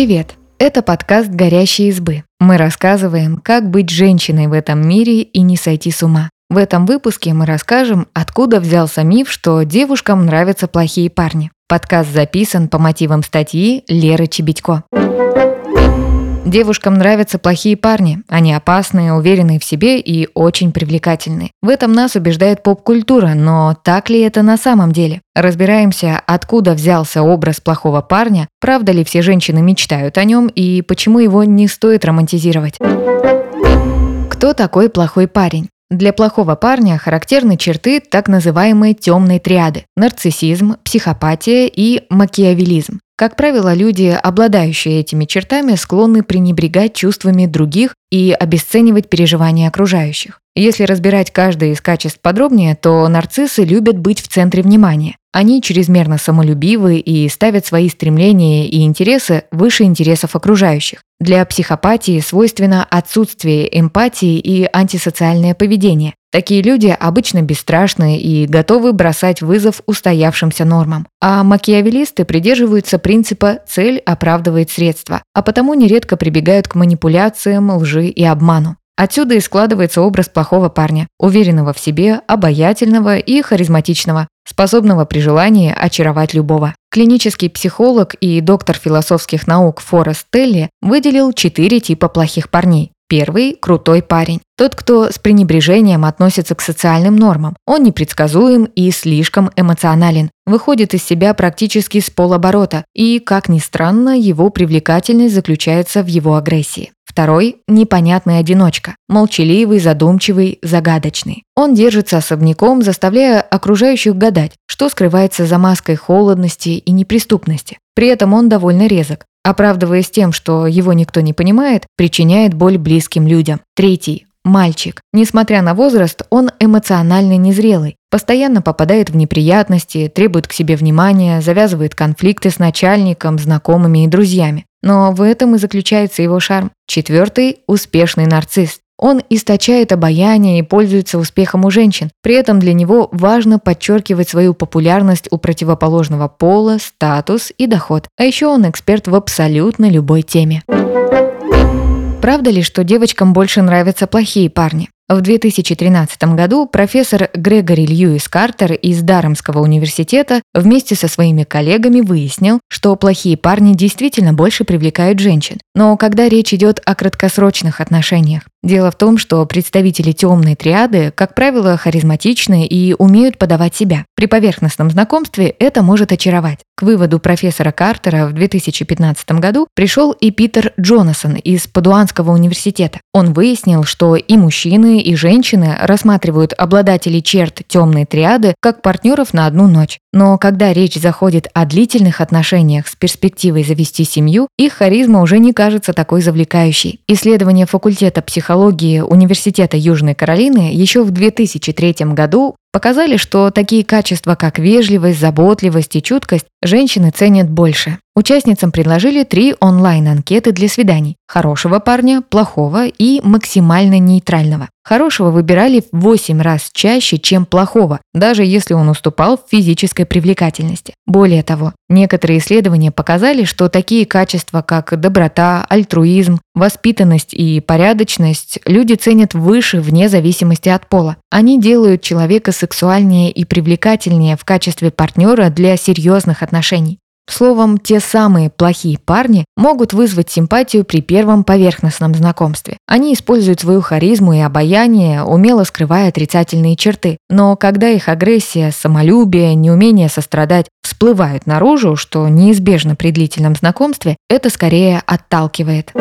Привет! Это подкаст «Горящие избы». Мы рассказываем, как быть женщиной в этом мире и не сойти с ума. В этом выпуске мы расскажем, откуда взялся миф, что девушкам нравятся плохие парни. Подкаст записан по мотивам статьи Леры Чебедько. Девушкам нравятся плохие парни. Они опасные, уверенные в себе и очень привлекательные. В этом нас убеждает поп-культура, но так ли это на самом деле? Разбираемся, откуда взялся образ плохого парня, правда ли все женщины мечтают о нем и почему его не стоит романтизировать. Кто такой плохой парень? Для плохого парня характерны черты так называемой темной триады – нарциссизм, психопатия и макиавелизм. Как правило, люди, обладающие этими чертами, склонны пренебрегать чувствами других и обесценивать переживания окружающих. Если разбирать каждое из качеств подробнее, то нарциссы любят быть в центре внимания. Они чрезмерно самолюбивы и ставят свои стремления и интересы выше интересов окружающих. Для психопатии свойственно отсутствие эмпатии и антисоциальное поведение. Такие люди обычно бесстрашны и готовы бросать вызов устоявшимся нормам. А макиавелисты придерживаются принципа «цель оправдывает средства», а потому нередко прибегают к манипуляциям, лжи и обману. Отсюда и складывается образ плохого парня, уверенного в себе, обаятельного и харизматичного, способного при желании очаровать любого. Клинический психолог и доктор философских наук Форест Телли выделил четыре типа плохих парней. Первый – крутой парень. Тот, кто с пренебрежением относится к социальным нормам. Он непредсказуем и слишком эмоционален. Выходит из себя практически с полоборота. И, как ни странно, его привлекательность заключается в его агрессии. Второй – непонятный одиночка, молчаливый, задумчивый, загадочный. Он держится особняком, заставляя окружающих гадать, что скрывается за маской холодности и неприступности. При этом он довольно резок, оправдываясь тем, что его никто не понимает, причиняет боль близким людям. Третий – мальчик. Несмотря на возраст, он эмоционально незрелый, постоянно попадает в неприятности, требует к себе внимания, завязывает конфликты с начальником, знакомыми и друзьями. Но в этом и заключается его шарм. Четвертый – успешный нарцисс. Он источает обаяние и пользуется успехом у женщин. При этом для него важно подчеркивать свою популярность у противоположного пола, статус и доход. А еще он эксперт в абсолютно любой теме. Правда ли, что девочкам больше нравятся плохие парни? В 2013 году профессор Грегори Льюис Картер из Дарамского университета вместе со своими коллегами выяснил, что плохие парни действительно больше привлекают женщин. Но когда речь идет о краткосрочных отношениях, Дело в том, что представители темной триады, как правило, харизматичны и умеют подавать себя. При поверхностном знакомстве это может очаровать. К выводу профессора Картера в 2015 году пришел и Питер Джонасон из Падуанского университета. Он выяснил, что и мужчины, и женщины рассматривают обладателей черт темной триады как партнеров на одну ночь. Но когда речь заходит о длительных отношениях с перспективой завести семью, их харизма уже не кажется такой завлекающей. Исследование факультета психологии Университета Южной Каролины еще в 2003 году показали, что такие качества, как вежливость, заботливость и чуткость, женщины ценят больше. Участницам предложили три онлайн-анкеты для свиданий – хорошего парня, плохого и максимально нейтрального. Хорошего выбирали в 8 раз чаще, чем плохого, даже если он уступал в физической привлекательности. Более того, некоторые исследования показали, что такие качества, как доброта, альтруизм, воспитанность и порядочность люди ценят выше вне зависимости от пола. Они делают человека сексуальнее и привлекательнее в качестве партнера для серьезных отношений. Словом, те самые плохие парни могут вызвать симпатию при первом поверхностном знакомстве. Они используют свою харизму и обаяние, умело скрывая отрицательные черты. Но когда их агрессия, самолюбие, неумение сострадать всплывают наружу, что неизбежно при длительном знакомстве, это скорее отталкивает.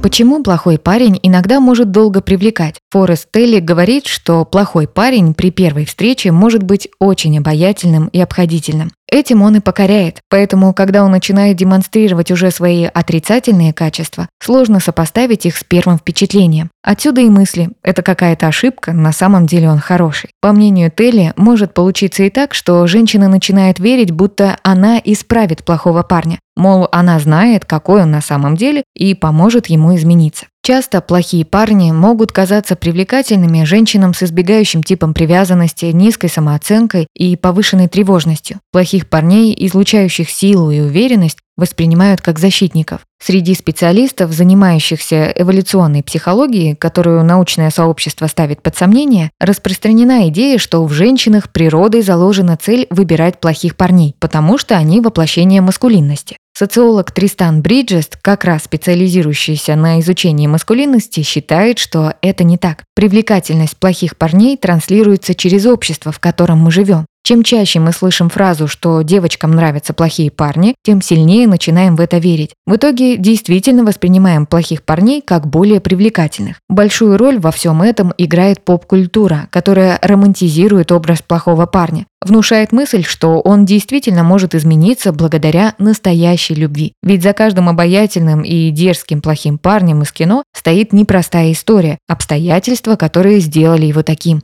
Почему плохой парень иногда может долго привлекать? Форест Телли говорит, что плохой парень при первой встрече может быть очень обаятельным и обходительным. Этим он и покоряет, поэтому, когда он начинает демонстрировать уже свои отрицательные качества, сложно сопоставить их с первым впечатлением. Отсюда и мысли, это какая-то ошибка, на самом деле он хороший. По мнению Телли, может получиться и так, что женщина начинает верить, будто она исправит плохого парня. Мол, она знает, какой он на самом деле, и поможет ему измениться. Часто плохие парни могут казаться привлекательными женщинам с избегающим типом привязанности, низкой самооценкой и повышенной тревожностью. Плохих парней, излучающих силу и уверенность, воспринимают как защитников. Среди специалистов, занимающихся эволюционной психологией, которую научное сообщество ставит под сомнение, распространена идея, что в женщинах природой заложена цель выбирать плохих парней, потому что они воплощение маскулинности. Социолог Тристан Бриджест, как раз специализирующийся на изучении маскулинности, считает, что это не так. Привлекательность плохих парней транслируется через общество, в котором мы живем. Чем чаще мы слышим фразу, что девочкам нравятся плохие парни, тем сильнее начинаем в это верить. В итоге действительно воспринимаем плохих парней как более привлекательных. Большую роль во всем этом играет поп-культура, которая романтизирует образ плохого парня. Внушает мысль, что он действительно может измениться благодаря настоящей любви. Ведь за каждым обаятельным и дерзким плохим парнем из кино стоит непростая история, обстоятельства, которые сделали его таким.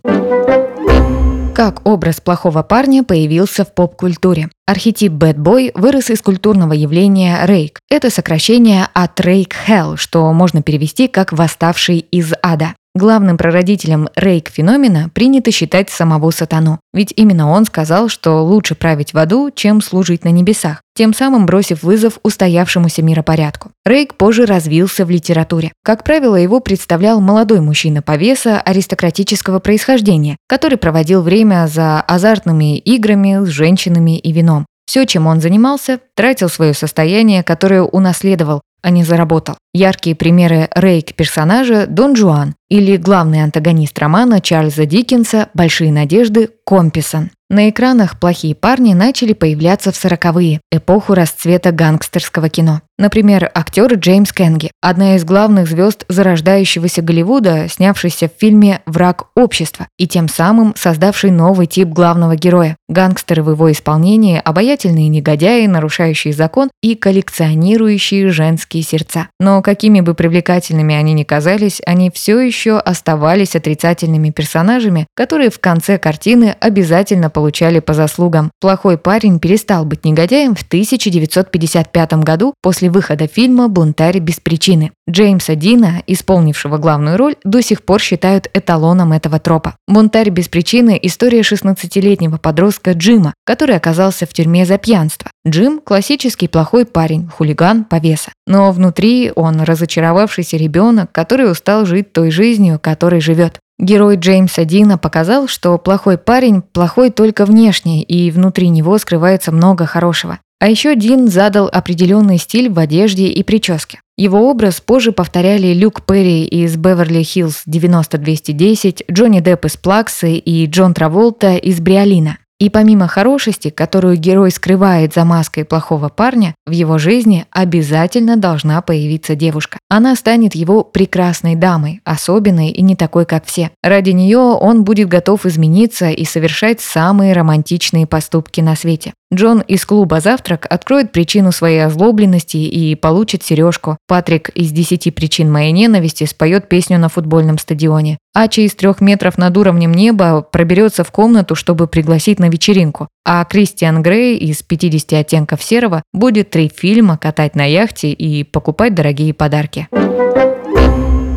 Как образ плохого парня появился в поп-культуре? Архетип Boy вырос из культурного явления рейк. Это сокращение от рейк hell, что можно перевести как «восставший из ада». Главным прародителем рейк-феномена принято считать самого сатану, ведь именно он сказал, что лучше править в аду, чем служить на небесах, тем самым бросив вызов устоявшемуся миропорядку. Рейк позже развился в литературе. Как правило, его представлял молодой мужчина повеса аристократического происхождения, который проводил время за азартными играми с женщинами и вином. Все, чем он занимался, тратил свое состояние, которое унаследовал, а не заработал. Яркие примеры рейк-персонажа Дон Жуан или главный антагонист романа Чарльза Диккенса «Большие надежды» Комписон. На экранах плохие парни начали появляться в сороковые, эпоху расцвета гангстерского кино. Например, актер Джеймс Кенги, одна из главных звезд зарождающегося Голливуда, снявшийся в фильме «Враг общества» и тем самым создавший новый тип главного героя. Гангстеры в его исполнении – обаятельные негодяи, нарушающие закон и коллекционирующие женские сердца. Но какими бы привлекательными они ни казались, они все еще оставались отрицательными персонажами, которые в конце картины обязательно получали по заслугам. Плохой парень перестал быть негодяем в 1955 году после выхода фильма «Бунтарь без причины». Джеймса Дина, исполнившего главную роль, до сих пор считают эталоном этого тропа. «Бунтарь без причины» – история 16-летнего подростка Джима, который оказался в тюрьме за пьянство. Джим – классический плохой парень, хулиган, повеса. Но внутри он разочаровавшийся ребенок, который устал жить той жизнью, которой живет. Герой Джеймса Дина показал, что плохой парень плохой только внешне, и внутри него скрывается много хорошего. А еще Дин задал определенный стиль в одежде и прическе. Его образ позже повторяли Люк Перри из «Беверли-Хиллз 90-210», Джонни Депп из «Плаксы» и Джон Траволта из «Бриолина». И помимо хорошести, которую герой скрывает за маской плохого парня, в его жизни обязательно должна появиться девушка. Она станет его прекрасной дамой, особенной и не такой, как все. Ради нее он будет готов измениться и совершать самые романтичные поступки на свете. Джон из клуба «Завтрак» откроет причину своей озлобленности и получит сережку. Патрик из «Десяти причин моей ненависти» споет песню на футбольном стадионе. Ачи из трех метров над уровнем неба проберется в комнату, чтобы пригласить на вечеринку. А Кристиан Грей из «50 оттенков серого» будет три фильма катать на яхте и покупать дорогие подарки.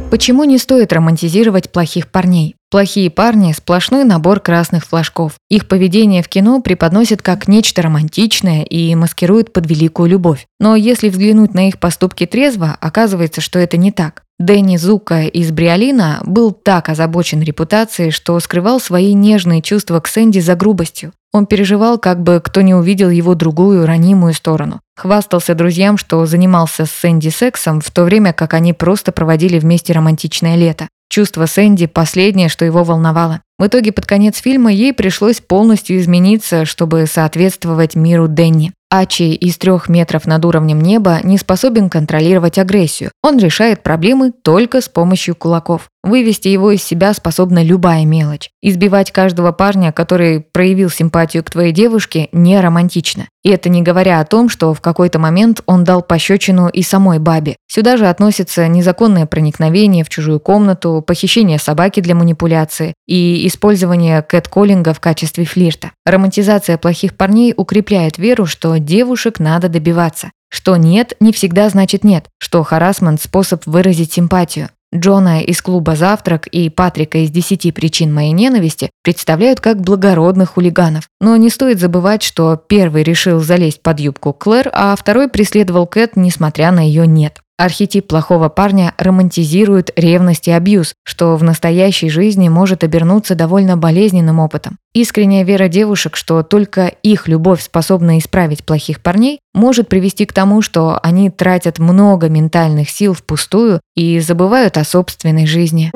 Почему не стоит романтизировать плохих парней? Плохие парни – сплошной набор красных флажков. Их поведение в кино преподносит как нечто романтичное и маскирует под великую любовь. Но если взглянуть на их поступки трезво, оказывается, что это не так. Дэнни Зука из Бриолина был так озабочен репутацией, что скрывал свои нежные чувства к Сэнди за грубостью. Он переживал, как бы кто не увидел его другую ранимую сторону. Хвастался друзьям, что занимался с Сэнди сексом, в то время как они просто проводили вместе романтичное лето. Чувство Сэнди – последнее, что его волновало. В итоге под конец фильма ей пришлось полностью измениться, чтобы соответствовать миру Дэнни. Ачи из трех метров над уровнем неба не способен контролировать агрессию. Он решает проблемы только с помощью кулаков. Вывести его из себя способна любая мелочь. Избивать каждого парня, который проявил симпатию к твоей девушке, не романтично. И это не говоря о том, что в какой-то момент он дал пощечину и самой бабе. Сюда же относятся незаконное проникновение в чужую комнату, похищение собаки для манипуляции и использование кэт-коллинга в качестве флирта. Романтизация плохих парней укрепляет веру, что девушек надо добиваться. Что нет, не всегда значит нет, что харасмент – способ выразить симпатию. Джона из клуба «Завтрак» и Патрика из «10 причин моей ненависти» представляют как благородных хулиганов. Но не стоит забывать, что первый решил залезть под юбку Клэр, а второй преследовал Кэт, несмотря на ее «нет». Архетип плохого парня романтизирует ревность и абьюз, что в настоящей жизни может обернуться довольно болезненным опытом. Искренняя вера девушек, что только их любовь способна исправить плохих парней, может привести к тому, что они тратят много ментальных сил впустую и забывают о собственной жизни.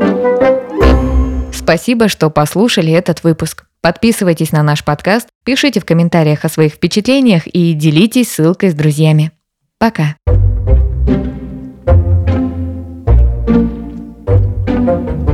Спасибо, что послушали этот выпуск. Подписывайтесь на наш подкаст, пишите в комментариях о своих впечатлениях и делитесь ссылкой с друзьями. Пока. Thank you. thank you